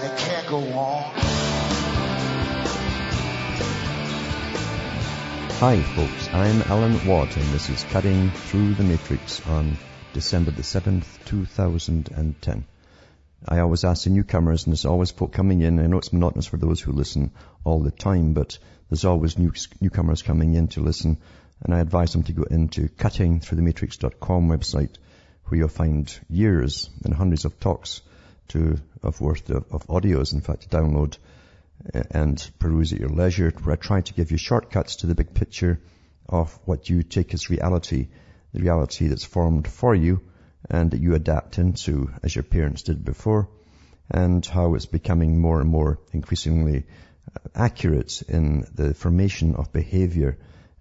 and it can't go on. Hi, folks. I'm Alan Watt, and this is Cutting Through the Matrix on December the 7th, 2010. I always ask the newcomers, and there's always folk coming in. I know it's monotonous for those who listen all the time, but there's always new, newcomers coming in to listen. And I advise them to go into cuttingthroughthematrix.com website, where you'll find years and hundreds of talks to, of worth of, of audios, in fact, to download uh, and peruse at your leisure, where I try to give you shortcuts to the big picture of what you take as reality, the reality that's formed for you and that you adapt into as your parents did before, and how it's becoming more and more increasingly uh, accurate in the formation of behavior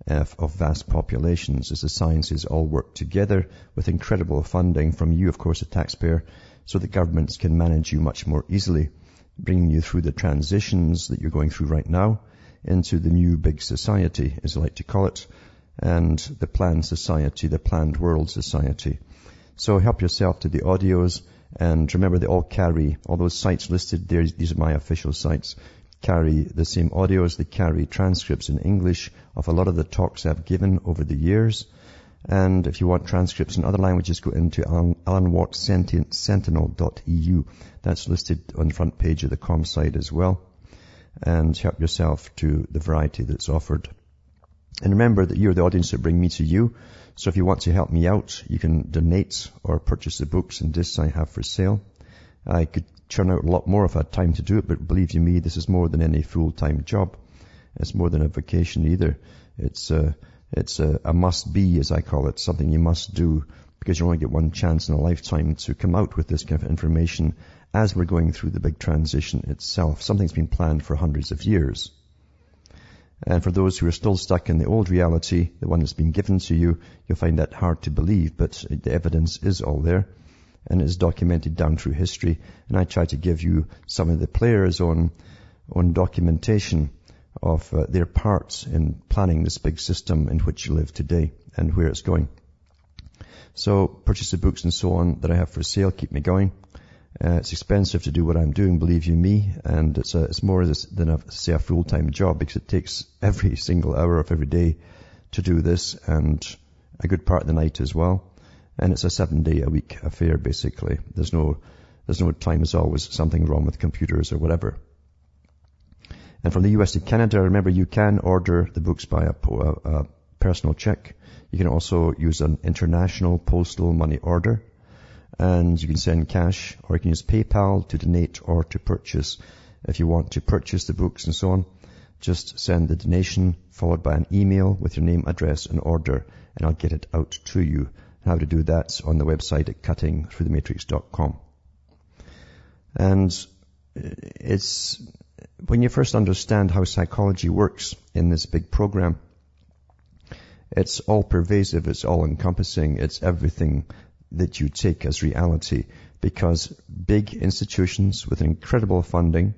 of, of vast populations. As the sciences all work together with incredible funding from you, of course, the taxpayer, so that governments can manage you much more easily bringing you through the transitions that you're going through right now into the new big society, as I like to call it, and the planned society, the planned world society. So help yourself to the audios and remember they all carry, all those sites listed there, these are my official sites, carry the same audios, they carry transcripts in English of a lot of the talks I've given over the years. And if you want transcripts in other languages, go into alanwattsentinel.eu. That's listed on the front page of the com site as well. And help yourself to the variety that's offered. And remember that you're the audience that bring me to you. So if you want to help me out, you can donate or purchase the books and discs I have for sale. I could churn out a lot more if I had time to do it, but believe you me, this is more than any full-time job. It's more than a vacation either. It's uh, it's a, a must be, as I call it, something you must do because you only get one chance in a lifetime to come out with this kind of information as we're going through the big transition itself. Something's been planned for hundreds of years. And for those who are still stuck in the old reality, the one that's been given to you, you'll find that hard to believe, but the evidence is all there and is documented down through history. And I try to give you some of the players on, on documentation of uh, their parts in planning this big system in which you live today and where it's going. So purchase the books and so on that I have for sale. Keep me going. Uh, it's expensive to do what I'm doing, believe you me, and it's a, it's more than a, say a full-time job because it takes every single hour of every day to do this and a good part of the night as well. And it's a seven day a week affair basically. There's no, there's no time as always something wrong with computers or whatever. And from the US to Canada, remember you can order the books by a, a, a personal check. You can also use an international postal money order. And you can send cash or you can use PayPal to donate or to purchase. If you want to purchase the books and so on, just send the donation followed by an email with your name, address and order and I'll get it out to you. How to do that on the website at cuttingthroughthematrix.com. And it's when you first understand how psychology works in this big program, it's all pervasive, it's all encompassing, it's everything that you take as reality because big institutions with incredible funding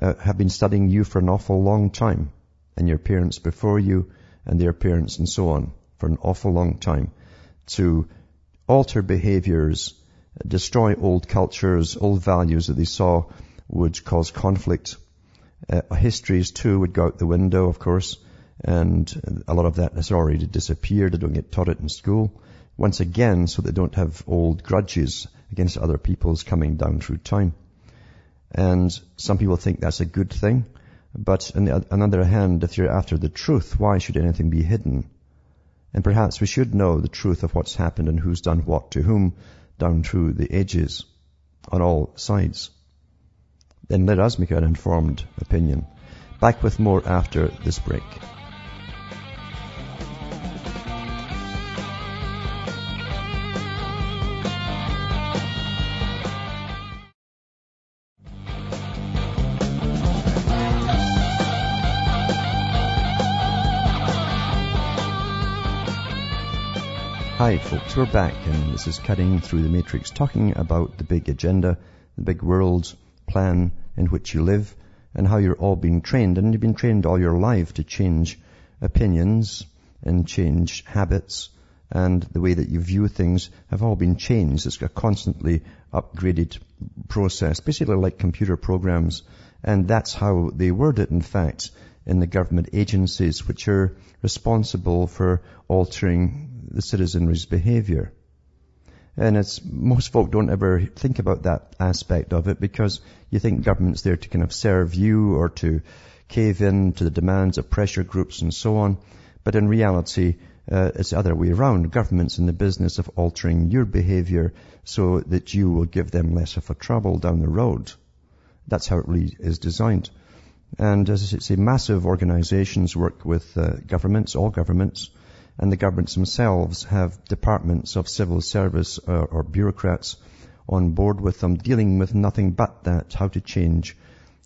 uh, have been studying you for an awful long time and your parents before you and their parents and so on for an awful long time to alter behaviors, destroy old cultures, old values that they saw would cause conflict uh, histories too would go out the window, of course, and a lot of that has already disappeared. They don't get taught it in school. Once again, so they don't have old grudges against other people's coming down through time. And some people think that's a good thing. But on the, on the other hand, if you're after the truth, why should anything be hidden? And perhaps we should know the truth of what's happened and who's done what to whom down through the ages on all sides then let us make an informed opinion. Back with more after this break. We're back and this is cutting through the matrix talking about the big agenda, the big world plan in which you live and how you're all being trained and you've been trained all your life to change opinions and change habits and the way that you view things have all been changed. It's a constantly upgraded process, basically like computer programs. And that's how they word it, in fact, in the government agencies, which are responsible for altering the citizenry's behavior. And it's, most folk don't ever think about that aspect of it because you think government's there to kind of serve you or to cave in to the demands of pressure groups and so on. But in reality, uh, it's the other way around. Government's in the business of altering your behavior so that you will give them less of a trouble down the road. That's how it really is designed. And as I say, massive organizations work with uh, governments, all governments, and the governments themselves have departments of civil service or, uh, or bureaucrats on board with them dealing with nothing but that, how to change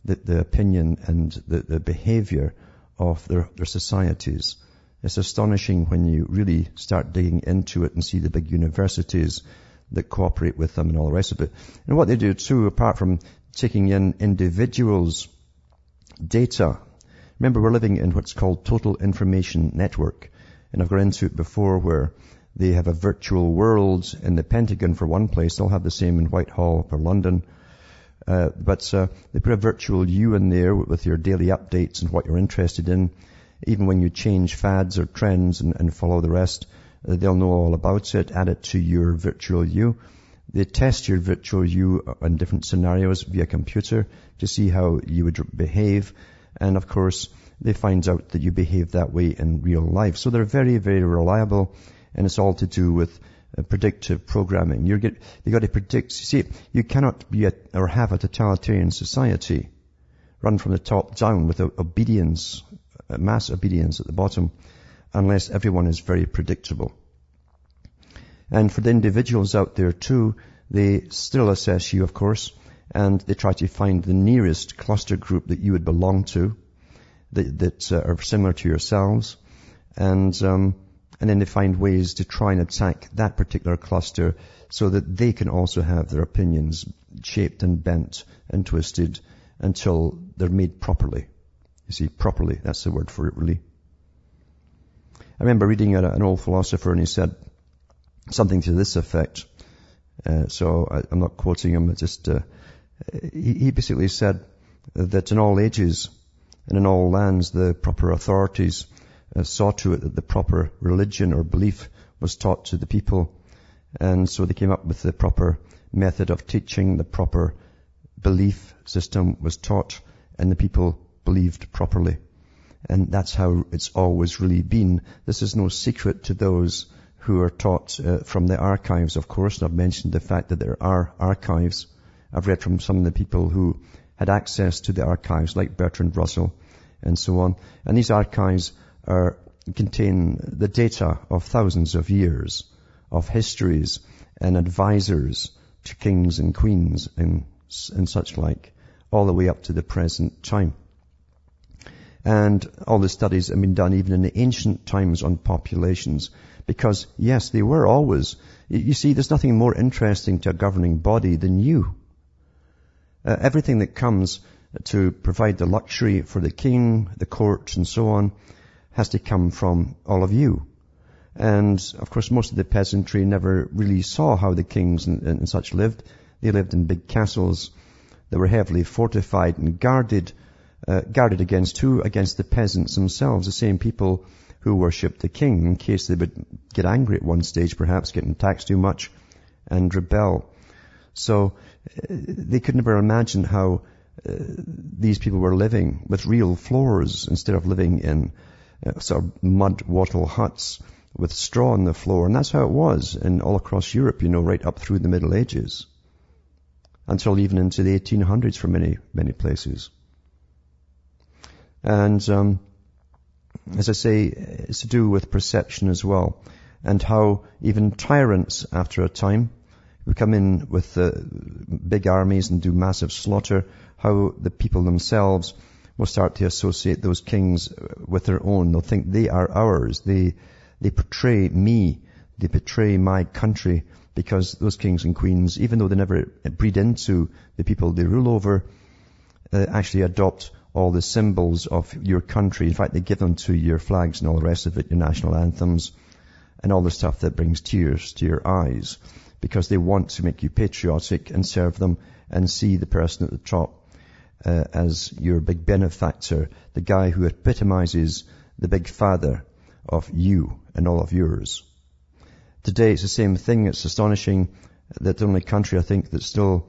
the, the opinion and the, the behavior of their, their societies. It's astonishing when you really start digging into it and see the big universities that cooperate with them and all the rest of it. And what they do too, apart from taking in individuals' data, remember we're living in what's called total information network. And I've got into it before where they have a virtual world in the Pentagon for one place. They'll have the same in Whitehall for London. Uh, but uh, they put a virtual you in there with your daily updates and what you're interested in. Even when you change fads or trends and, and follow the rest, uh, they'll know all about it. Add it to your virtual you. They test your virtual you in different scenarios via computer to see how you would behave. And of course, they find out that you behave that way in real life. So they're very, very reliable and it's all to do with uh, predictive programming. You're get, you got to predict, see, you cannot be a, or have a totalitarian society run from the top down with obedience, mass obedience at the bottom, unless everyone is very predictable. And for the individuals out there too, they still assess you, of course, and they try to find the nearest cluster group that you would belong to that, that uh, are similar to yourselves. And, um, and then they find ways to try and attack that particular cluster so that they can also have their opinions shaped and bent and twisted until they're made properly. You see, properly, that's the word for it really. I remember reading an old philosopher and he said something to this effect. Uh, so I, am not quoting him, just, uh, he, he basically said that in all ages, and in all lands the proper authorities uh, saw to it that the proper religion or belief was taught to the people. And so they came up with the proper method of teaching, the proper belief system was taught, and the people believed properly. And that's how it's always really been. This is no secret to those who are taught uh, from the archives, of course. And I've mentioned the fact that there are archives. I've read from some of the people who had access to the archives like Bertrand Russell and so on. And these archives are, contain the data of thousands of years of histories and advisors to kings and queens and, and such like, all the way up to the present time. And all the studies have been done even in the ancient times on populations because yes, they were always, you see, there's nothing more interesting to a governing body than you. Uh, everything that comes to provide the luxury for the king, the court, and so on, has to come from all of you. And of course, most of the peasantry never really saw how the kings and, and such lived. They lived in big castles that were heavily fortified and guarded, uh, guarded against who? Against the peasants themselves, the same people who worshipped the king in case they would get angry at one stage, perhaps getting taxed too much and rebel. So they could never imagine how uh, these people were living with real floors instead of living in uh, sort of mud wattle huts with straw on the floor. And that's how it was in all across Europe, you know, right up through the Middle Ages. Until even into the 1800s for many, many places. And, um, as I say, it's to do with perception as well. And how even tyrants, after a time, who come in with uh, big armies and do massive slaughter, how the people themselves will start to associate those kings with their own. They'll think they are ours. They, they portray me. they betray my country because those kings and queens, even though they never breed into the people they rule over, uh, actually adopt all the symbols of your country. In fact, they give them to your flags and all the rest of it, your national anthems, and all the stuff that brings tears to your eyes because they want to make you patriotic and serve them and see the person at the top uh, as your big benefactor, the guy who epitomizes the big father of you and all of yours. Today it's the same thing. It's astonishing that the only country I think that still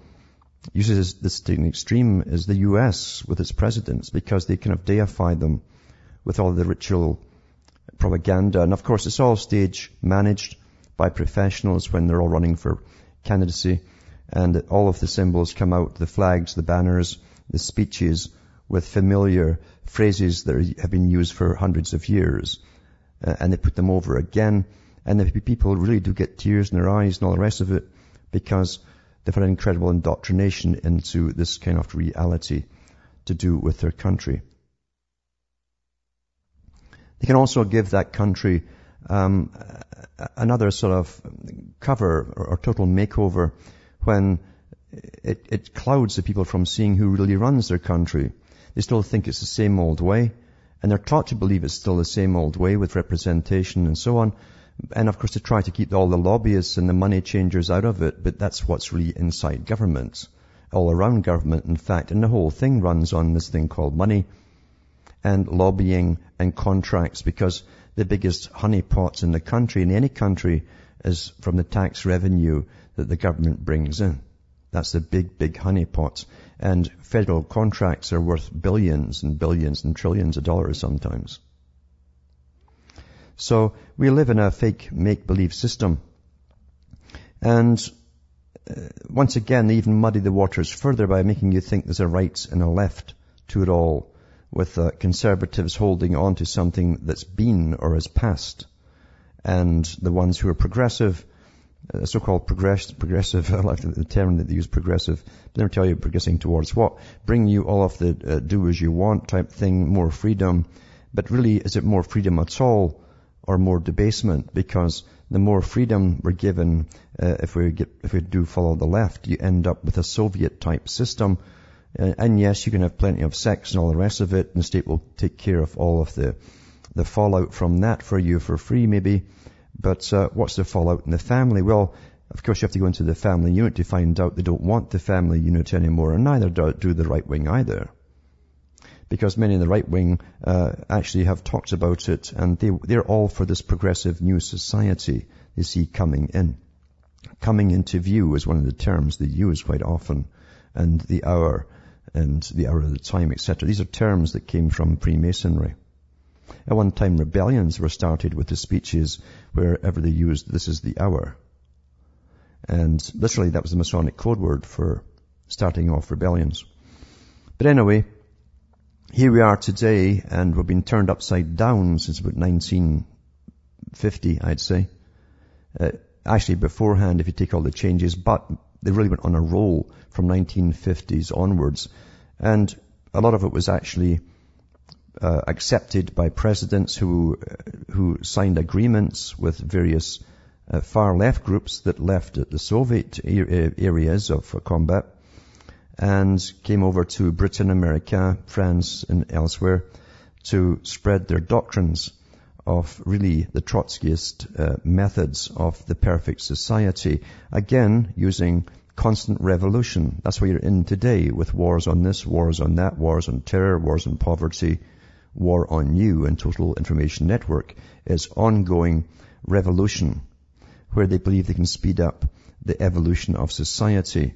uses this to an extreme is the US with its presidents because they kind of deify them with all the ritual propaganda. And of course it's all stage managed by professionals when they're all running for candidacy and all of the symbols come out, the flags, the banners, the speeches with familiar phrases that have been used for hundreds of years. Uh, and they put them over again. And the people really do get tears in their eyes and all the rest of it because they've had an incredible indoctrination into this kind of reality to do with their country. They can also give that country um, another sort of cover or, total makeover when it, it clouds the people from seeing who really runs their country. They still think it's the same old way, and they're taught to believe it's still the same old way with representation and so on. And of course to try to keep all the lobbyists and the money changers out of it, but that's what's really inside government, all around government in fact, and the whole thing runs on this thing called money and lobbying and contracts because the biggest honeypots in the country, in any country, is from the tax revenue that the government brings in. That's the big, big honeypot. And federal contracts are worth billions and billions and trillions of dollars sometimes. So we live in a fake make-believe system. And uh, once again, they even muddy the waters further by making you think there's a right and a left to it all, with uh, conservatives holding on to something that's been or has passed, and the ones who are progressive uh, so-called progress, progressive, I like the term that they use, progressive, but never tell you progressing towards what? Bring you all of the uh, do as you want type thing, more freedom. But really, is it more freedom at all or more debasement? Because the more freedom we're given, uh, if we get, if we do follow the left, you end up with a Soviet type system. Uh, and yes, you can have plenty of sex and all the rest of it, and the state will take care of all of the, the fallout from that for you for free maybe. But uh, what's the fallout in the family? Well, of course, you have to go into the family unit to find out they don't want the family unit anymore, and neither do the right wing either. Because many in the right wing uh, actually have talked about it, and they, they're all for this progressive new society they see coming in. Coming into view is one of the terms they use quite often, and the hour, and the hour of the time, etc. These are terms that came from Freemasonry. At one time, rebellions were started with the speeches wherever they used, this is the hour. And literally that was the Masonic code word for starting off rebellions. But anyway, here we are today and we've been turned upside down since about 1950, I'd say. Uh, actually beforehand, if you take all the changes, but they really went on a roll from 1950s onwards. And a lot of it was actually uh, accepted by presidents who who signed agreements with various uh, far left groups that left the Soviet areas of combat and came over to Britain, America, France, and elsewhere to spread their doctrines of really the Trotskyist uh, methods of the perfect society. Again, using constant revolution. That's what you're in today with wars on this, wars on that, wars on terror, wars on poverty, war on you and Total Information Network is ongoing revolution where they believe they can speed up the evolution of society.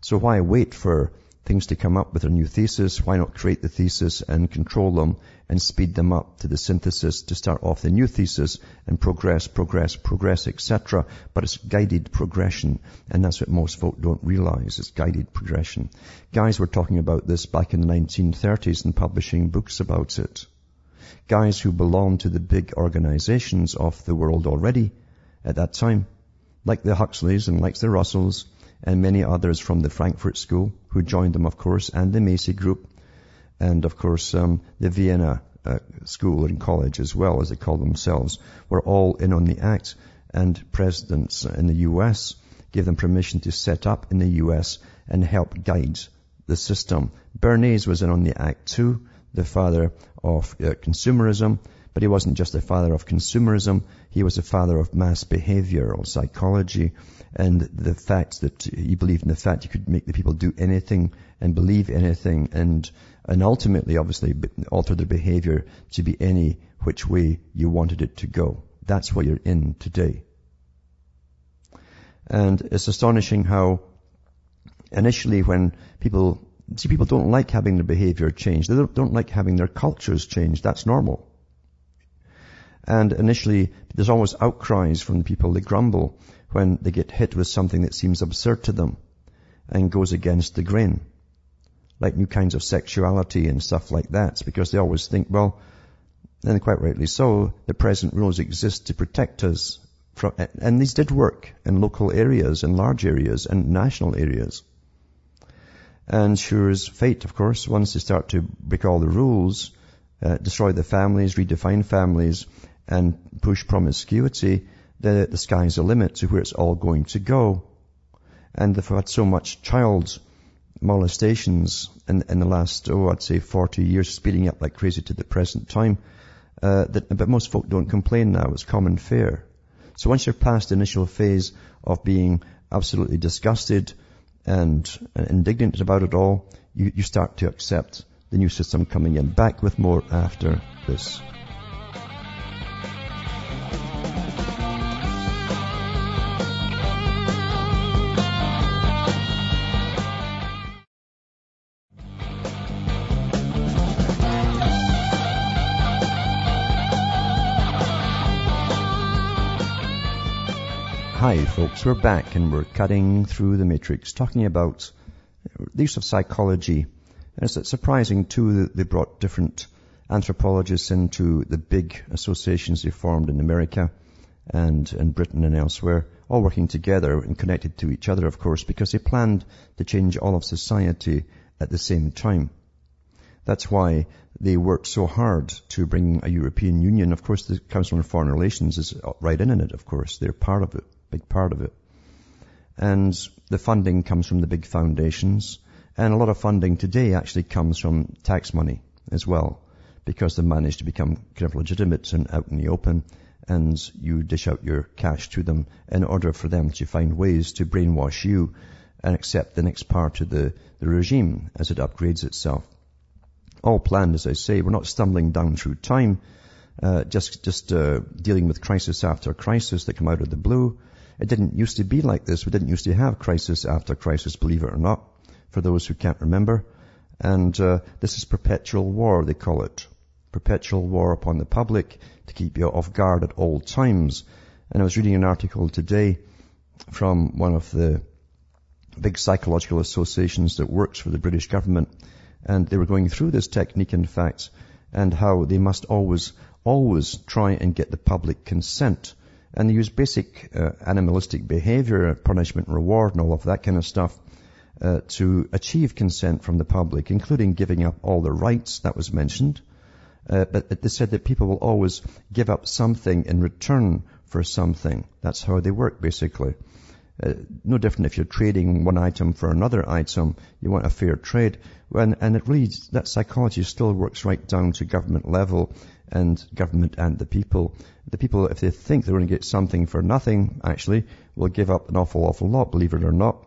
So why wait for things to come up with a new thesis? Why not create the thesis and control them and speed them up to the synthesis to start off the new thesis and progress, progress, progress, etc. But it's guided progression, and that's what most folk don't realize. It's guided progression. Guys were talking about this back in the 1930s and publishing books about it. Guys who belonged to the big organizations of the world already at that time, like the Huxleys and like the Russells and many others from the Frankfurt School who joined them, of course, and the Macy Group and of course um, the Vienna uh, school and college as well as they call themselves were all in on the act and presidents in the US gave them permission to set up in the US and help guide the system. Bernays was in on the act too, the father of uh, consumerism, but he wasn't just the father of consumerism, he was the father of mass behavioral psychology and the fact that he believed in the fact you could make the people do anything and believe anything and and ultimately obviously alter their behavior to be any which way you wanted it to go. That's what you're in today. And it's astonishing how initially when people, see people don't like having their behavior changed. They don't, like having their cultures changed. That's normal. And initially there's always outcries from the people. They grumble when they get hit with something that seems absurd to them and goes against the grain. Like new kinds of sexuality and stuff like that. Because they always think, well, and quite rightly so, the present rules exist to protect us from, and these did work in local areas, in large areas, and national areas. And sure as fate, of course, once they start to break all the rules, uh, destroy the families, redefine families, and push promiscuity, the, the sky's the limit to where it's all going to go. And they've had so much child molestations in, in the last, oh, I'd say 40 years, speeding up like crazy to the present time, uh, that, but most folk don't complain now. It's common fare. So once you're past the initial phase of being absolutely disgusted and indignant about it all, you, you start to accept the new system coming in. Back with more after this. Folks, we're back and we're cutting through the matrix, talking about the use of psychology. And it's surprising too that they brought different anthropologists into the big associations they formed in America and in Britain and elsewhere, all working together and connected to each other, of course, because they planned to change all of society at the same time. That's why they worked so hard to bring a European Union. Of course, the Council on Foreign Relations is right in it, of course. They're part of it big part of it. And the funding comes from the big foundations. And a lot of funding today actually comes from tax money as well, because they managed to become kind of legitimate and out in the open. And you dish out your cash to them in order for them to find ways to brainwash you and accept the next part of the, the regime as it upgrades itself. All planned, as I say. We're not stumbling down through time, uh, just just uh, dealing with crisis after crisis that come out of the blue. It didn't used to be like this. We didn't used to have crisis after crisis, believe it or not, for those who can't remember. And uh, this is perpetual war, they call it. Perpetual war upon the public to keep you off guard at all times. And I was reading an article today from one of the big psychological associations that works for the British government. And they were going through this technique, in fact, and how they must always, always try and get the public consent and they use basic uh, animalistic behavior, punishment reward and all of that kind of stuff uh, to achieve consent from the public, including giving up all the rights that was mentioned. Uh, but they said that people will always give up something in return for something. That's how they work, basically. Uh, no different if you're trading one item for another item. You want a fair trade. When, and it really, that psychology still works right down to government level and government and the people. The people, if they think they're going to get something for nothing, actually, will give up an awful, awful lot, believe it or not.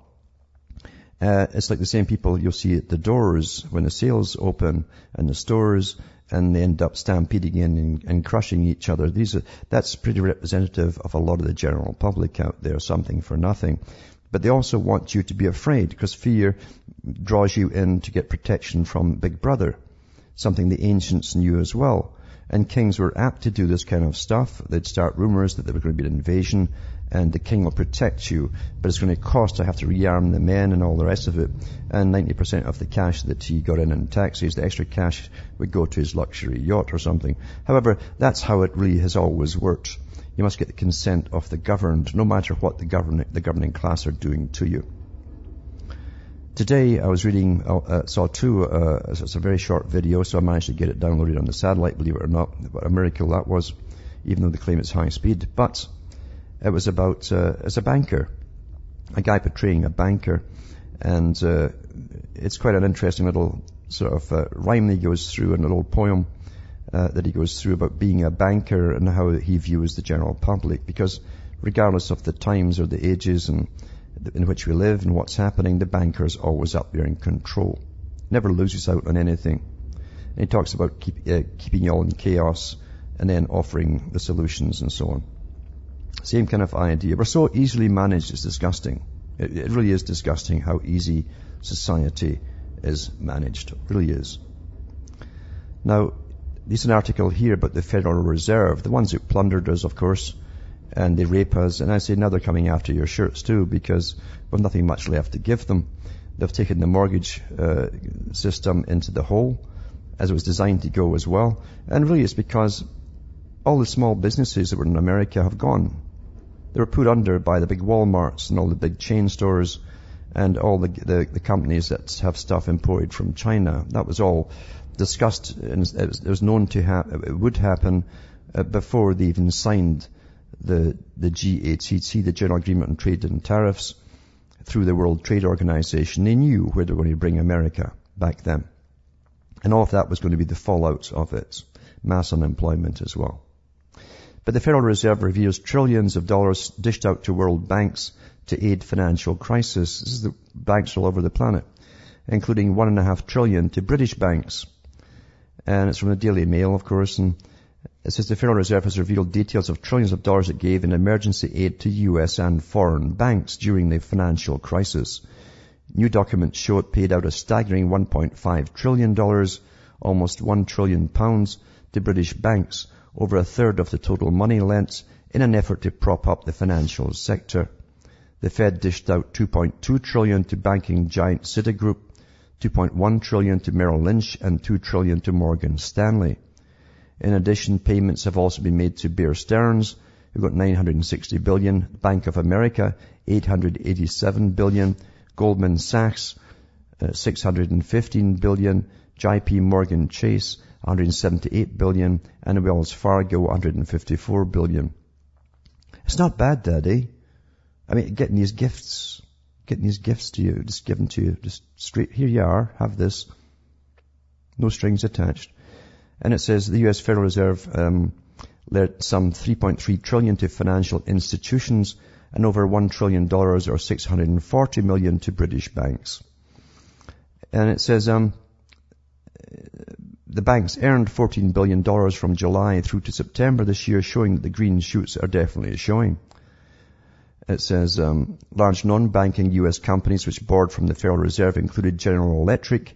Uh, it's like the same people you'll see at the doors when the sales open and the stores and they end up stampeding in and, and crushing each other. These are, that's pretty representative of a lot of the general public out there, something for nothing. But they also want you to be afraid because fear draws you in to get protection from Big Brother, something the ancients knew as well. And kings were apt to do this kind of stuff. They'd start rumors that there was going to be an invasion and the king will protect you, but it's going to cost to have to rearm the men and all the rest of it. And 90% of the cash that he got in in taxes, the extra cash would go to his luxury yacht or something. However, that's how it really has always worked. You must get the consent of the governed, no matter what the, govern- the governing class are doing to you. Today I was reading, uh, uh, saw two, uh, it's a very short video, so I managed to get it downloaded on the satellite, believe it or not. What a miracle that was, even though they claim it's high speed. But It was about, uh, as a banker, a guy portraying a banker, and uh, it's quite an interesting little sort of uh, rhyme that he goes through and a little poem uh, that he goes through about being a banker and how he views the general public. Because regardless of the times or the ages and in which we live and what's happening, the banker is always up there in control. Never loses out on anything. And he talks about keep, uh, keeping you all in chaos and then offering the solutions and so on. Same kind of idea. We're so easily managed, it's disgusting. It, it really is disgusting how easy society is managed. It really is. Now, there's an article here about the Federal Reserve, the ones who plundered us, of course, and they rape us. And I say now they're coming after your shirts too, because we've nothing much left to give them. They've taken the mortgage uh, system into the hole, as it was designed to go as well. And really it's because all the small businesses that were in America have gone. They were put under by the big Walmarts and all the big chain stores and all the, the, the companies that have stuff imported from China. That was all discussed and it was known to happen, it would happen uh, before they even signed the, the GATT, the General Agreement on Trade and Tariffs, through the World Trade Organization. They knew where they were going to bring America back then. And all of that was going to be the fallout of it. Mass unemployment as well. But the Federal Reserve reveals trillions of dollars dished out to world banks to aid financial crisis. This is the banks all over the planet, including one and a half trillion to British banks. And it's from the Daily Mail, of course, and it says the Federal Reserve has revealed details of trillions of dollars it gave in emergency aid to US and foreign banks during the financial crisis. New documents show it paid out a staggering $1.5 trillion, almost 1 trillion pounds, to British banks, over a third of the total money lent in an effort to prop up the financial sector. The Fed dished out 2.2 trillion to banking giant Citigroup, 2.1 trillion to Merrill Lynch, and 2 trillion to Morgan Stanley. In addition, payments have also been made to Bear Stearns, who got 960 billion, Bank of America, 887 billion, Goldman Sachs, uh, 615 billion, JP Morgan Chase, 178 billion, and Wells Fargo, 154 billion. It's not bad, Daddy. I mean, getting these gifts, getting these gifts to you, just given to you, just straight, here you are, have this. No strings attached. And it says the U.S. Federal Reserve um, let some 3.3 trillion to financial institutions and over $1 trillion or 640 million to British banks. And it says, um, the banks earned $14 billion from July through to September this year, showing that the green shoots are definitely showing. It says um, large non-banking U.S. companies which borrowed from the Federal Reserve included General Electric,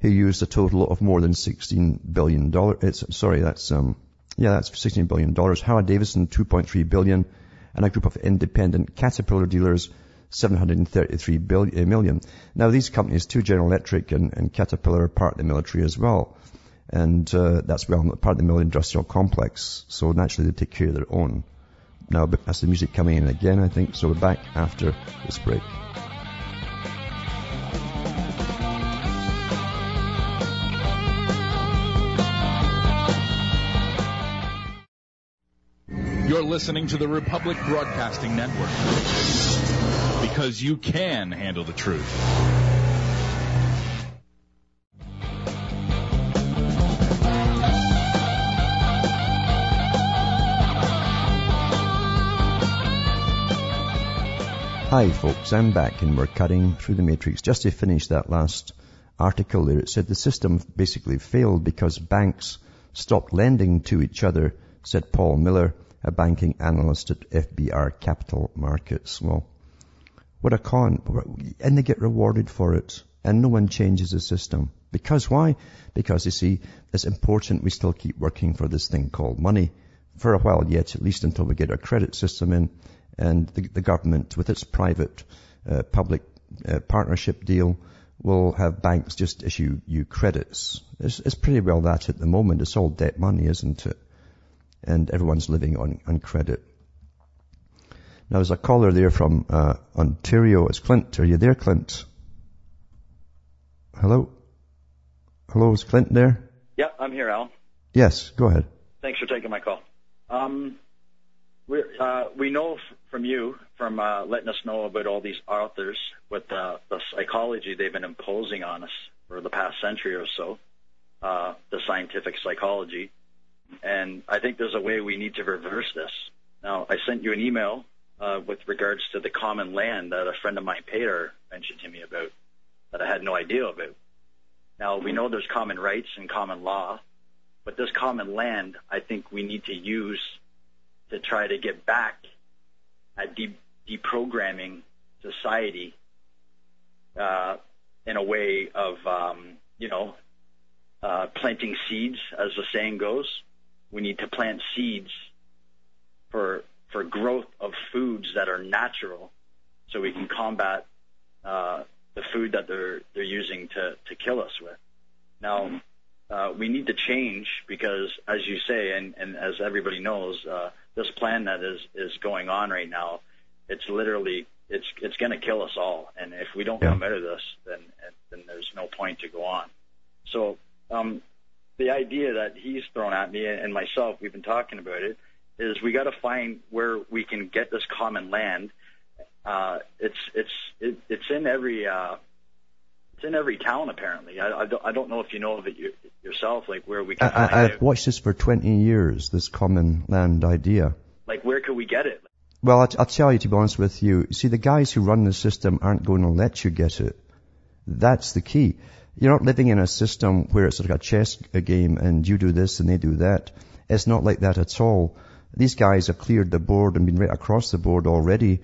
who used a total of more than $16 billion. It's, sorry, that's, um, yeah, that's $16 billion. Howard Davidson, 2.3 billion, and a group of independent Caterpillar dealers, 733 billion, million. Now these companies, too, General Electric and, and Caterpillar are part of the military as well. And, uh, that's well, part of the military industrial complex. So naturally they take care of their own. Now, that's the music coming in again, I think. So we're back after this break. You're listening to the Republic Broadcasting Network because you can handle the truth. Hi folks, I'm back and we're cutting through the matrix. Just to finish that last article there, it said the system basically failed because banks stopped lending to each other, said Paul Miller, a banking analyst at FBR Capital Markets. Well, what a con. And they get rewarded for it. And no one changes the system. Because why? Because you see, it's important we still keep working for this thing called money for a while yet, at least until we get our credit system in and the, the government with its private uh, public uh, partnership deal will have banks just issue you credits. It's, it's pretty well that at the moment. It's all debt money, isn't it? and everyone's living on, on credit. Now there's a caller there from uh, Ontario. It's Clint. Are you there, Clint? Hello? Hello, is Clint there? Yeah, I'm here, Al. Yes, go ahead. Thanks for taking my call. Um, we uh, we know from you, from uh, letting us know about all these authors with uh, the psychology they've been imposing on us for the past century or so, uh, the scientific psychology. And I think there's a way we need to reverse this. Now, I sent you an email uh, with regards to the common land that a friend of mine, Peter, mentioned to me about that I had no idea about. Now, we know there's common rights and common law, but this common land, I think we need to use to try to get back at de- deprogramming society uh, in a way of, um, you know, uh, planting seeds, as the saying goes. We need to plant seeds for for growth of foods that are natural, so we can combat uh, the food that they're they're using to to kill us with. Now, uh, we need to change because, as you say, and, and as everybody knows, uh, this plan that is is going on right now, it's literally it's it's going to kill us all. And if we don't Yeah. come out of this, then then there's no point to go on. So um, the idea that he's thrown at me and myself, we've been talking about it, is we got to find where we can get this common land. Uh, it's it's it, it's in every uh, it's in every town apparently. I, I don't I don't know if you know of it you, yourself, like where we I, can I, it. I've watched this for 20 years, this common land idea. Like where could we get it? Well, I'll, I'll tell you, to be honest with you, see, the guys who run the system aren't going to let you get it. That's the key. You're not living in a system where it's like a chess game and you do this and they do that. It's not like that at all. These guys have cleared the board and been right across the board already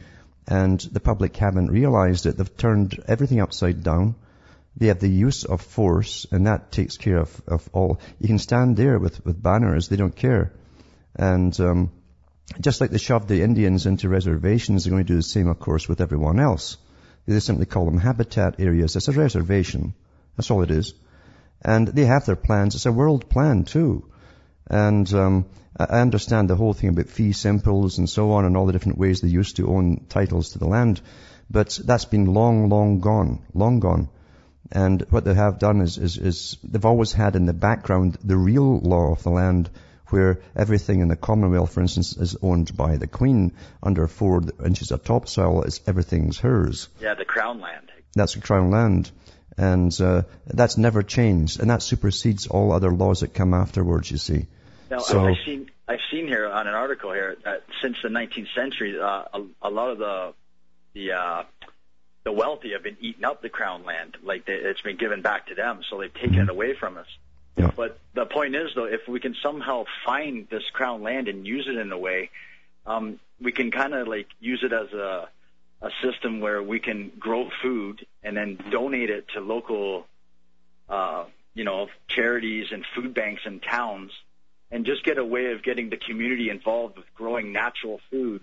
and the public haven't realized it. They've turned everything upside down. They have the use of force and that takes care of, of all. You can stand there with, with banners. They don't care. And, um, just like they shoved the Indians into reservations, they're going to do the same, of course, with everyone else. They simply call them habitat areas. It's a reservation. That's all it is. And they have their plans. It's a world plan too. And um, I I understand the whole thing about fee simples and so on and all the different ways they used to own titles to the land. But that's been long, long gone, long gone. And what they have done is, is, is they've always had in the background the real law of the land where everything in the Commonwealth, for instance, is owned by the Queen under four inches of topsoil. It's, everything's hers. Yeah, the crown land. That's the Crown land. And uh, that's never changed. And that supersedes all other laws that come afterwards, you see. Now, So- I've seen I've seen here on an article here that since the 19th century, uh, a, a lot of the the uh, the wealthy have been eating up the crown land, like they, it's been given back to them, so they've taken it away from us. Yeah. But the point is, though, if we can somehow find this crown land and use it in a way, um, we can kind of like use it as a a system where we can grow food and then donate it to local, uh, you know, charities and food banks and towns, and just get a way of getting the community involved with growing natural food.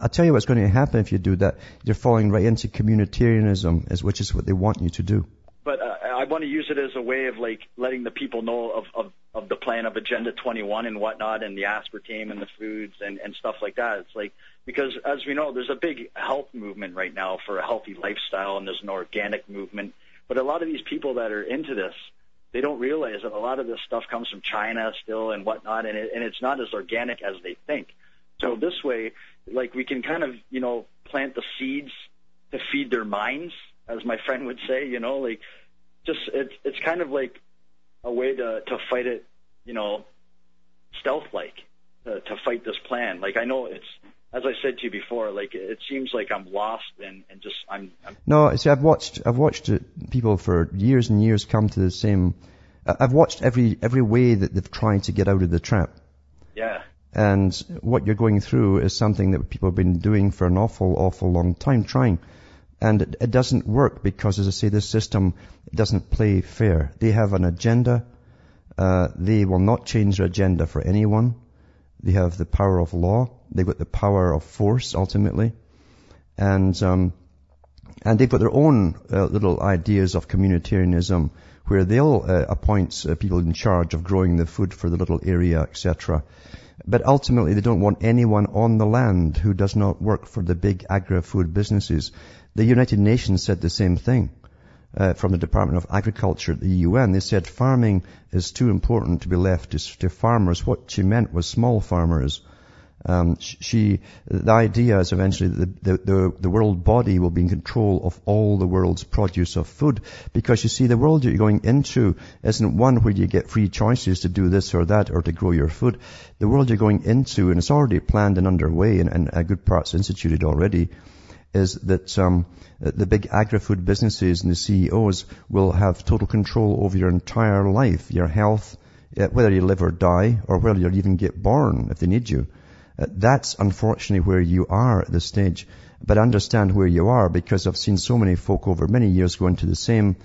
I'll tell you what's going to happen if you do that. You're falling right into communitarianism, which is what they want you to do. But uh, I want to use it as a way of like letting the people know of, of, of the plan of Agenda 21 and whatnot, and the aspartame and the foods and, and stuff like that. It's like because as we know, there's a big health movement right now for a healthy lifestyle, and there's an organic movement. But a lot of these people that are into this, they don't realize that a lot of this stuff comes from China still and whatnot, and it, and it's not as organic as they think. So this way, like we can kind of you know plant the seeds to feed their minds, as my friend would say. You know, like just it's it's kind of like a way to to fight it, you know, stealth like to, to fight this plan. Like I know it's as I said to you before, like it seems like I'm lost and and just I'm, I'm No, see, I've watched, I've watched people for years and years come to the same, I've watched every, every way that they've tried to get out of the trap. yeah And what you're going through is something that people have been doing for an awful, awful long time, trying. And it, it doesn't work because, as I say, this system doesn't play fair. They have an agenda. Uh, they will not change their agenda for anyone. They have the power of law. They've got the power of force, ultimately. And, um, and they've got their own uh, little ideas of communitarianism where they'll uh, appoint uh, people in charge of growing the food for the little area, etc. But ultimately, they don't want anyone on the land who does not work for the big agri-food businesses. The United Nations said the same thing uh, from the Department of Agriculture at the UN. They said farming is too important to be left to, to farmers. What she meant was small farmers. Um, she, the idea is eventually that the, the, the world body will be in control of all the world's produce of food. Because you see, the world you're going into isn't one where you get free choices to do this or that or to grow your food. The world you're going into, and it's already planned and underway and, and a good part's instituted already, is that um, the big agri-food businesses and the CEOs will have total control over your entire life, your health, uh, whether you live or die, or whether you even get born if they need you. That's unfortunately where you are at this stage. But understand where you are because I've seen so many folk over many years go into the same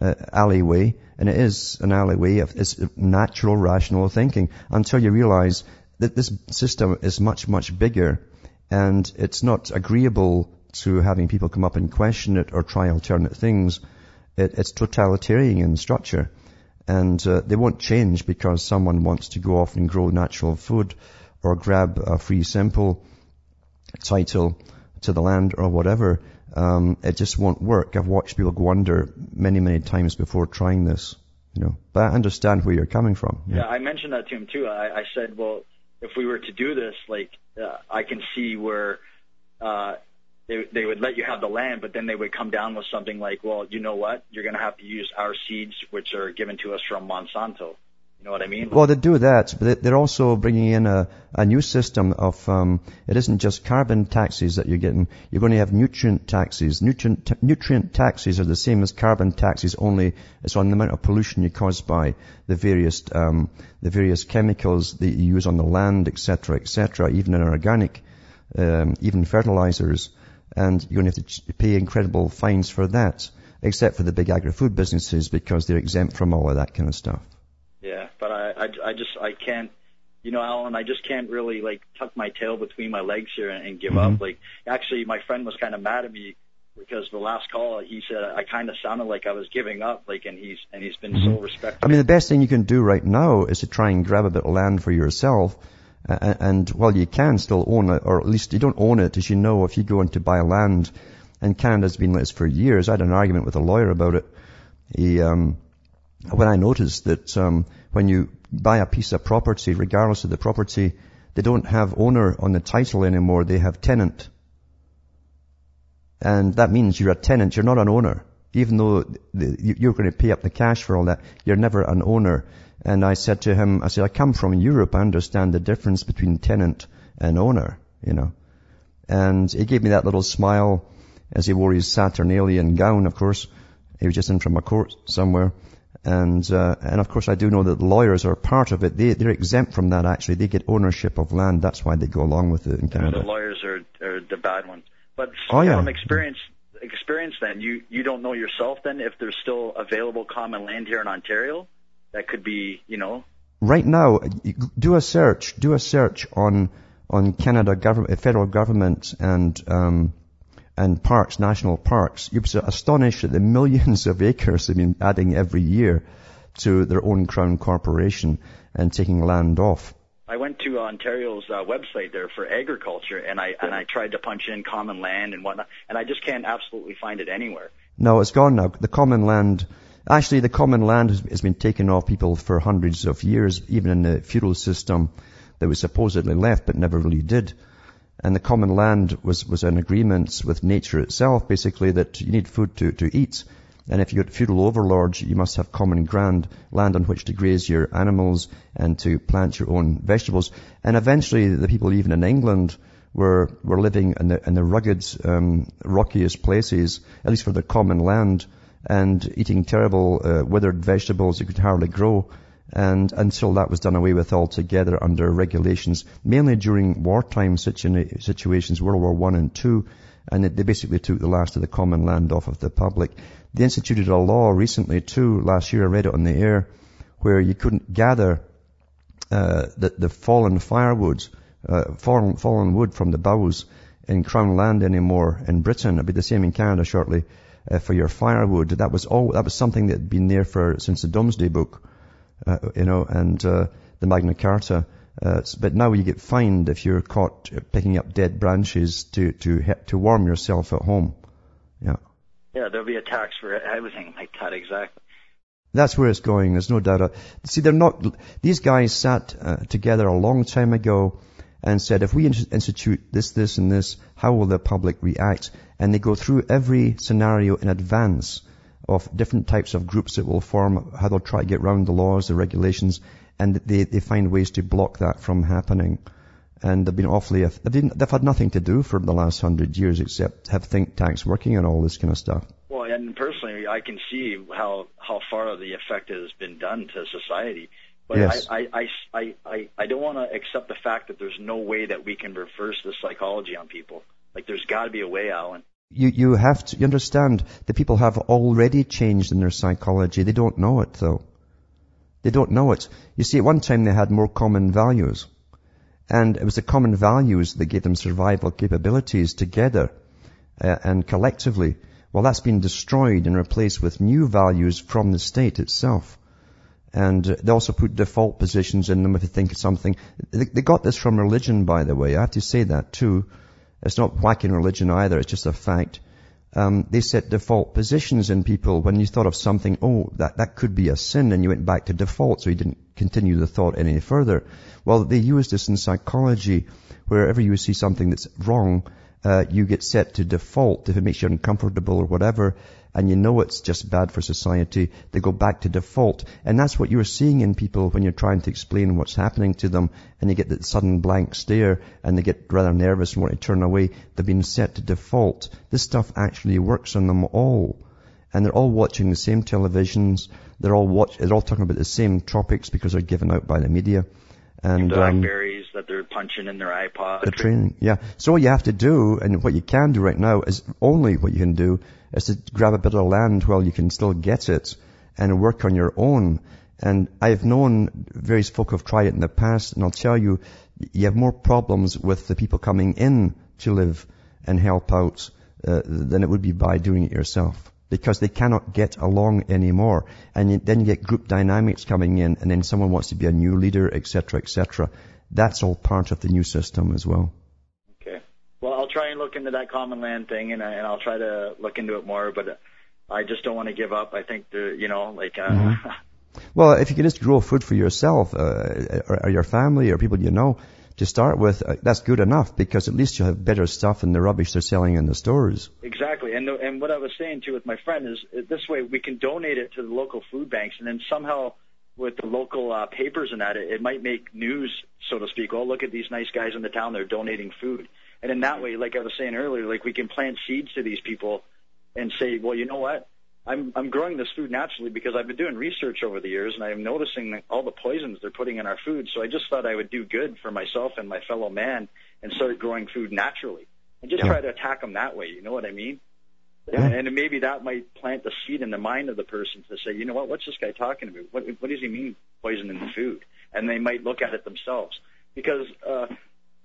uh, alleyway, and it is an alleyway of it's natural, rational thinking until you realize that this system is much, much bigger and it's not agreeable to having people come up and question it or try alternate things. It, it's totalitarian in structure. And uh, they won't change because someone wants to go off and grow natural food or grab a free simple title to the land or whatever. Um, it just won't work. I've watched people go under many, many times before trying this. You know, but I understand where you're coming from. Yeah, yeah I mentioned that to him too. I, I said, well, if we were to do this, like, uh, I can see where uh, they they would let you have the land, but then they would come down with something like, well, you know what, you're going to have to use our seeds, which are given to us from Monsanto. You know what I mean? Well, they do that, but they're also bringing in a, a new system of, um, it isn't just carbon taxes that you're getting. You're going to have nutrient taxes. Nutrient, t- nutrient taxes are the same as carbon taxes, only it's on the amount of pollution you cause by the various, um, the various chemicals that you use on the land, etc., etc., even in organic, um, even fertilizers. And you're going to have to pay incredible fines for that, except for the big agri-food businesses because they're exempt from all of that kind of stuff. Yeah, but I, I, I just, I can't, you know, Alan, I just can't really like tuck my tail between my legs here and, and give mm-hmm. up. Like, actually, my friend was kind of mad at me because the last call he said I kind of sounded like I was giving up. Like, and he's and he's been mm-hmm. so respectful. I mean, the best thing you can do right now is to try and grab a bit of land for yourself. Uh, and well, you can still own it, or at least you don't own it, as you know, if you go in to buy land, and Canada's been like this for years. I had an argument with a lawyer about it. He, um, when I noticed that um, when you buy a piece of property, regardless of the property, they don't have owner on the title anymore, they have tenant. And that means you're a tenant, you're not an owner. Even though you're going to pay up the cash for all that, you're never an owner. And I said to him, I said, I come from Europe, I understand the difference between tenant and owner, you know. And he gave me that little smile as he wore his Saturnalian gown, of course. He was just in from a court somewhere. And, uh, and of course I do know that lawyers are part of it. They, they're exempt from that actually. They get ownership of land. That's why they go along with it in Canada. the lawyers are, are the bad ones. But oh, yeah. from experience, experience then, you, you don't know yourself then if there's still available common land here in Ontario that could be, you know. Right now, do a search, do a search on, on Canada government, federal government and, um, and parks, national parks, you'd be astonished at the millions of acres they've been adding every year to their own crown corporation and taking land off. I went to Ontario's uh, website there for agriculture, and I and I tried to punch in common land and whatnot, and I just can't absolutely find it anywhere. No, it's gone now. The common land, actually, the common land has, has been taken off people for hundreds of years, even in the feudal system that was supposedly left but never really did. And the common land was, was an agreement with nature itself, basically, that you need food to, to eat. And if you got feudal overlords, you must have common ground, land on which to graze your animals and to plant your own vegetables. And eventually the people even in England were, were living in the, in the rugged, um, rockiest places, at least for the common land, and eating terrible, uh, withered vegetables you could hardly grow and until that was done away with altogether under regulations, mainly during wartime situa- situations, World War One and Two, and they basically took the last of the common land off of the public. They instituted a law recently too, last year I read it on the air, where you couldn't gather uh, the, the fallen firewood, uh, fallen, fallen wood from the boughs in Crown land anymore in Britain. It'll be the same in Canada shortly uh, for your firewood. That was all. That was something that had been there for since the Domesday Book you know, and uh, the Magna Carta. Uh, but now you get fined if you're caught picking up dead branches to to to warm yourself at home. Yeah. Yeah, there'll be a tax for everything like that. Exactly. That's where it's going. There's no doubt. See, they're not. These guys sat uh, together a long time ago, and said, if we institute this, this, and this, how will the public react? And they go through every scenario in advance of different types of groups that will form, how they'll try to get around the laws, the regulations, and they, they find ways to block that from happening. And they've been awfully, they've, they've had nothing to do for the last hundred years except have think tanks working on all this kind of stuff. Well, and personally, I can see how, how far the effect has been done to society. But Yes. I, I, I, I, I don't want to accept the fact that there's no way that we can reverse the psychology on people. Like there's got to be a way, Alan. You, you have to, you understand that people have already changed in their psychology. They don't know it though. They don't know it. You see, at one time they had more common values. And it was the common values that gave them survival capabilities together uh, and collectively. Well, that's been destroyed and replaced with new values from the state itself. And they also put default positions in them if you think of something. They got this from religion, by the way. I have to say that too. It's not whacking religion either. It's just a fact. Um, they set default positions in people when you thought of something, oh, that, that could be a sin, and you went back to default, so you didn't continue the thought any further. Well, they use this in psychology. Wherever you see something that's wrong, uh, you get set to default if it makes you uncomfortable or whatever, and you know it's just bad for society, they go back to default. And that's what you're seeing in people when you're trying to explain what's happening to them, and you get that sudden blank stare, and they get rather nervous and want to turn away. They've been set to default. This stuff actually works on them all. And they're all watching the same televisions. They're all watch, they're all talking about the same topics because they're given out by the media. And, um, Blackberries that they're punching in their iPod. the training, yeah. So what you have to do, and what you can do right now, is only what you can do, is to grab a bit of land while you can still get it, and work on your own. And I've known various folk have tried it in the past, and I'll tell you, you have more problems with the people coming in to live and help out uh, than it would be by doing it yourself. Because they cannot get along anymore. And then you get group dynamics coming in, and then someone wants to be a new leader, etc., etc. That's all part of the new system as well. Okay. Well, I'll try and look into that common land thing, and, I, and I'll try to look into it more. But I just don't want to give up. I think the, you know, like, uh, Mm-hmm. Well, if you can just grow food for yourself, uh, or, or your family, or people you know, to start with, uh, that's good enough because at least you'll have better stuff than the rubbish they're selling in the stores. exactly. And the, and what I was saying too with my friend is uh, this way we can donate it to the local food banks, and then somehow with the local uh, papers and that, it, it might make news, so to speak. Oh, look at these nice guys in the town; they're donating food. And in that way, like I was saying earlier, like we can plant seeds to these people and say, well, you know what? I'm I'm growing this food naturally because I've been doing research over the years and I'm noticing all the poisons they're putting in our food. So I just thought I would do good for myself and my fellow man and start growing food naturally and just Yeah. try to attack them that way. You know what I mean? Yeah. And maybe that might plant the seed in the mind of the person to say, you know what, what's this guy talking about? What what does he mean poison in the food? And they might look at it themselves because uh,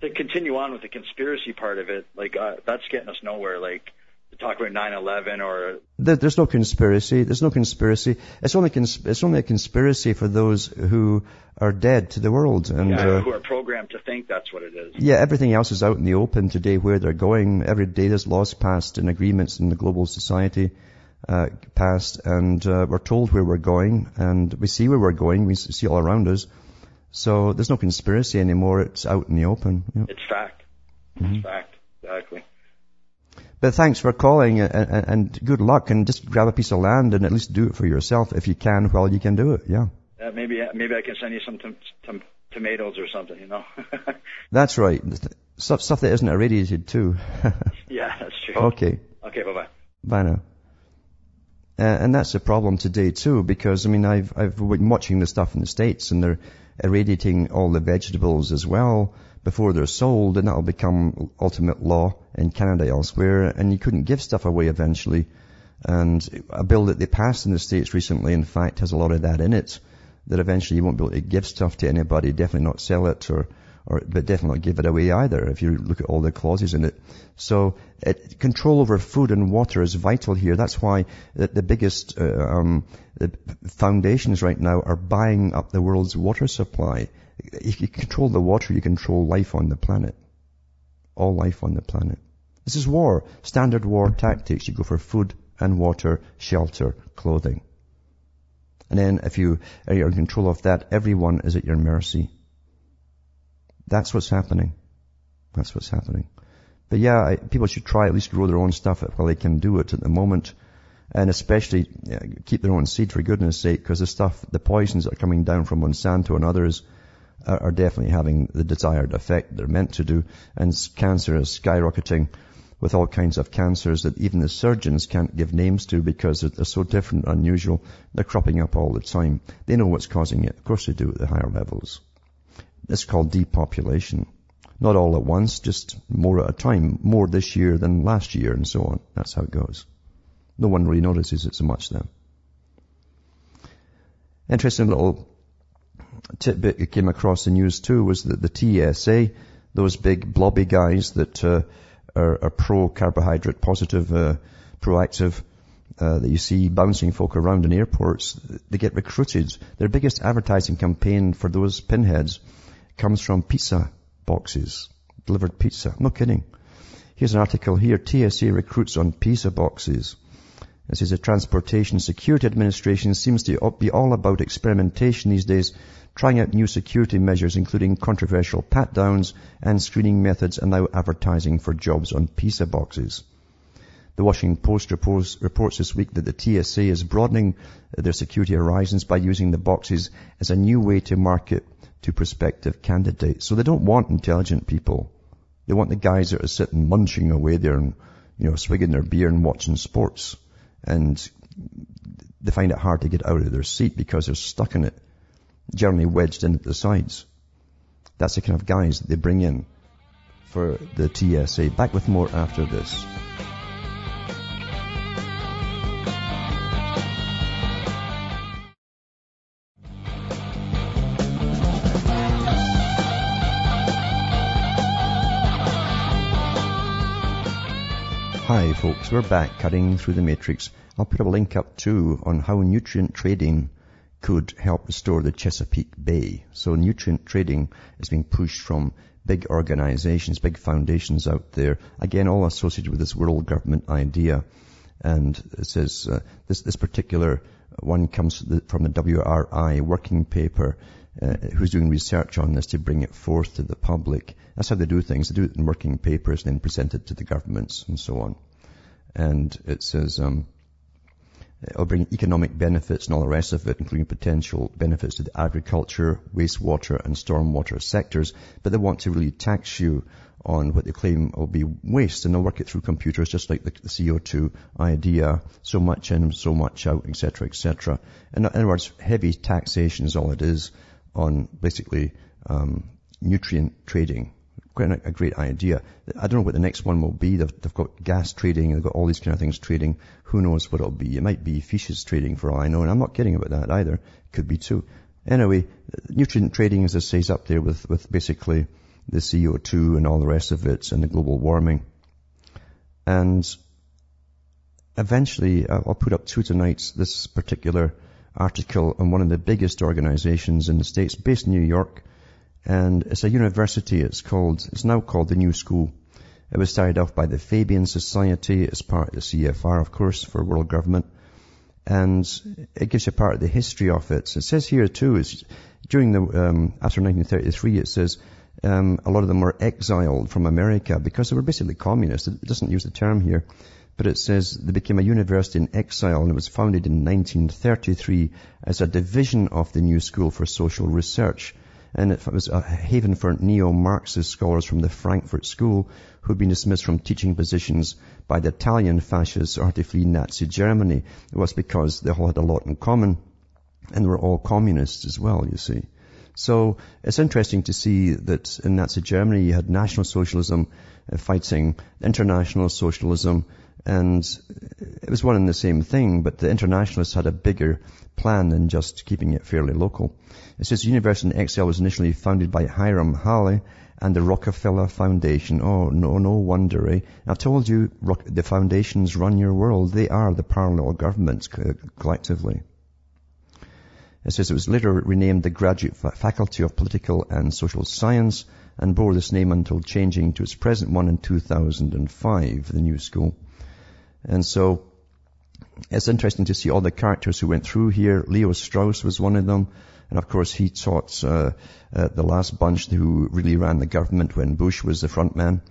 to continue on with the conspiracy part of it, like uh, that's getting us nowhere. Like talk about 9/11 or There, there's no conspiracy. There's no conspiracy. It's only cons- it's only a conspiracy for those who are dead to the world. And yeah, uh, who are programmed to think that's what it is. yeah, everything else is out in the open today where they're going. Every day there's laws passed and agreements in the global society uh, passed, and uh, we're told where we're going, and we see where we're going. We see all around us. So there's no conspiracy anymore. It's out in the open. Yeah. It's fact. Mm-hmm. It's fact. Exactly. But thanks for calling, and, and, and good luck. And just grab a piece of land and at least do it for yourself if you can while you can do it. Yeah. Uh, maybe maybe I can send you some tom- tom- tomatoes or something. You know. That's right. Stuff, stuff that isn't irradiated too. yeah, that's true. okay. Okay. Bye bye. Bye now. Uh, and that's a problem today too, because I mean, I've I've been watching the stuff in the states, and they're irradiating all the vegetables as well before they're sold, and that'll become ultimate law in Canada elsewhere. And you couldn't give stuff away eventually. And a bill that they passed in the states recently, in fact, has a lot of that in it. That eventually you won't be able to give stuff to anybody, definitely not sell it, or or but definitely not give it away either. If you look at all the clauses in it. So it, control over food and water is vital here. That's why the, the biggest uh, um, the foundations right now are buying up the world's water supply. If you control the water, you control life on the planet. All life on the planet. This is war. Standard war tactics. You go for food and water, shelter, clothing. And then if you are in control of that, everyone is at your mercy. That's what's happening. That's what's happening. But yeah, I, people should try at least grow their own stuff while they can do it at the moment. And especially yeah, keep their own seed for goodness sake, because the stuff, the poisons that are coming down from Monsanto and others are, definitely having the desired effect they're meant to do. And cancer is skyrocketing with all kinds of cancers that even the surgeons can't give names to because they're so different, unusual. They're cropping up all the time. They know what's causing it. Of course they do at the higher levels. It's called depopulation. Not all at once, just more at a time. More this year than last year and so on. That's how it goes. No one really notices it so much then. Interesting little tidbit that came across the news too was that the TSA, those big blobby guys that uh, are, are pro-carbohydrate positive, uh, proactive, uh, that you see bouncing folk around in airports, they get recruited. Their biggest advertising campaign for those pinheads comes from pizza boxes, delivered pizza. No kidding. Here's an article here. TSA recruits on pizza boxes. This is the Transportation Security Administration seems to be all about experimentation these days, trying out new security measures including controversial pat-downs and screening methods and now advertising for jobs on pizza boxes. The Washington Post reports, reports, this week that the TSA is broadening their security horizons by using the boxes as a new way to market to prospective candidates. So they don't want intelligent people. They want the guys that are sitting munching away there and, you know, swigging their beer and watching sports. And they find it hard to get out of their seat because they're stuck in it, generally wedged in at the sides. That's the kind of guys that they bring in for the TSA. Back with more after this. Hi folks, we're back cutting through the matrix. I'll put a link up too on how nutrient trading could help restore the Chesapeake Bay. So nutrient trading is being pushed from big organizations, big foundations out there, again all associated with this world government idea. And it says uh, this, this particular one comes from the WRI working paper uh, who's doing research on this to bring it forth to the public. That's how they do things. They do it in working papers and then present it to the governments and so on. And it says, um, it'll bring economic benefits and all the rest of it, including potential benefits to the agriculture, wastewater and stormwater sectors, but they want to really tax you on what they claim will be waste and they'll work it through computers just like the, the CO2 idea, so much in, so much out, etc., etc. In, in other words, heavy taxation is all it is on basically um, nutrient trading. Quite a, great idea. I don't know what the next one will be. They've, they've, got gas trading, they've got all these kind of things trading. Who knows what it'll be? It might be fishes trading for all I know, and I'm not kidding about that either. Could be too. Anyway, nutrient trading, as I say, is up there with, with basically the CO2 and all the rest of it and the global warming. And eventually, I'll put up two tonight, this particular article on one of the biggest organizations in the States, based in New York. And it's a university. It's called, it's now called the New School. It was started off by the Fabian Society as part of the CFR, of course, for world government. And it gives you part of the history of it. It says here too, is during the, um, after 1933, it says, um, a lot of them were exiled from America because they were basically communists. It doesn't use the term here but it says they became a university in exile and it was founded in 1933 as a division of the New School for Social Research. And it was a haven for neo-Marxist scholars from the Frankfurt School who had been dismissed from teaching positions by the Italian fascists or to flee Nazi Germany. It was because they all had a lot in common and were all communists as well, you see. So it's interesting to see that in Nazi Germany you had National Socialism uh, fighting international socialism and it was one and the same thing, but the internationalists had a bigger plan than just keeping it fairly local. It says the University in Exile was initially founded by Hiram Halle and the Rockefeller Foundation. Oh, no, no wonder, eh? I told you, the foundations run your world. They are the parallel governments collectively. It says it was later renamed the Graduate Faculty of Political and Social Science and bore this name until changing to its present one in 2005, the new school. And so it's interesting to see all the characters who went through here. Leo Strauss was one of them. And of course, he taught uh, uh, the last bunch who really ran the government when Bush was the front man.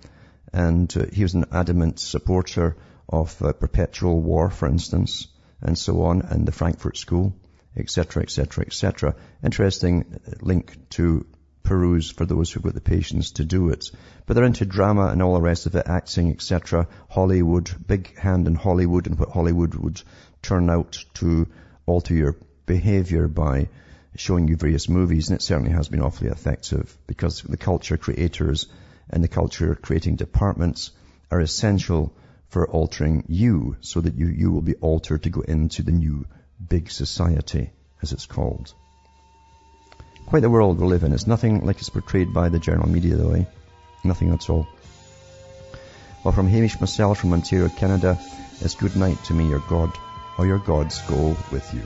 And uh, he was an adamant supporter of uh, perpetual war, for instance, and so on, and the Frankfurt School, etc., etc., etc. Interesting link to peruse for those who've got the patience to do it. But they're into drama and all the rest of it, acting, etc. Hollywood, big hand in Hollywood and what Hollywood would turn out to alter your behavior by showing you various movies. And it certainly has been awfully effective because the culture creators and the culture creating departments are essential for altering you so that you, you will be altered to go into the new big society, as it's called. Quite the world we live in. It's nothing like it's portrayed by the general media, though, eh? Nothing at all. Well, from Hamish myself from Ontario, Canada, it's good night to me, your God, or your gods go with you.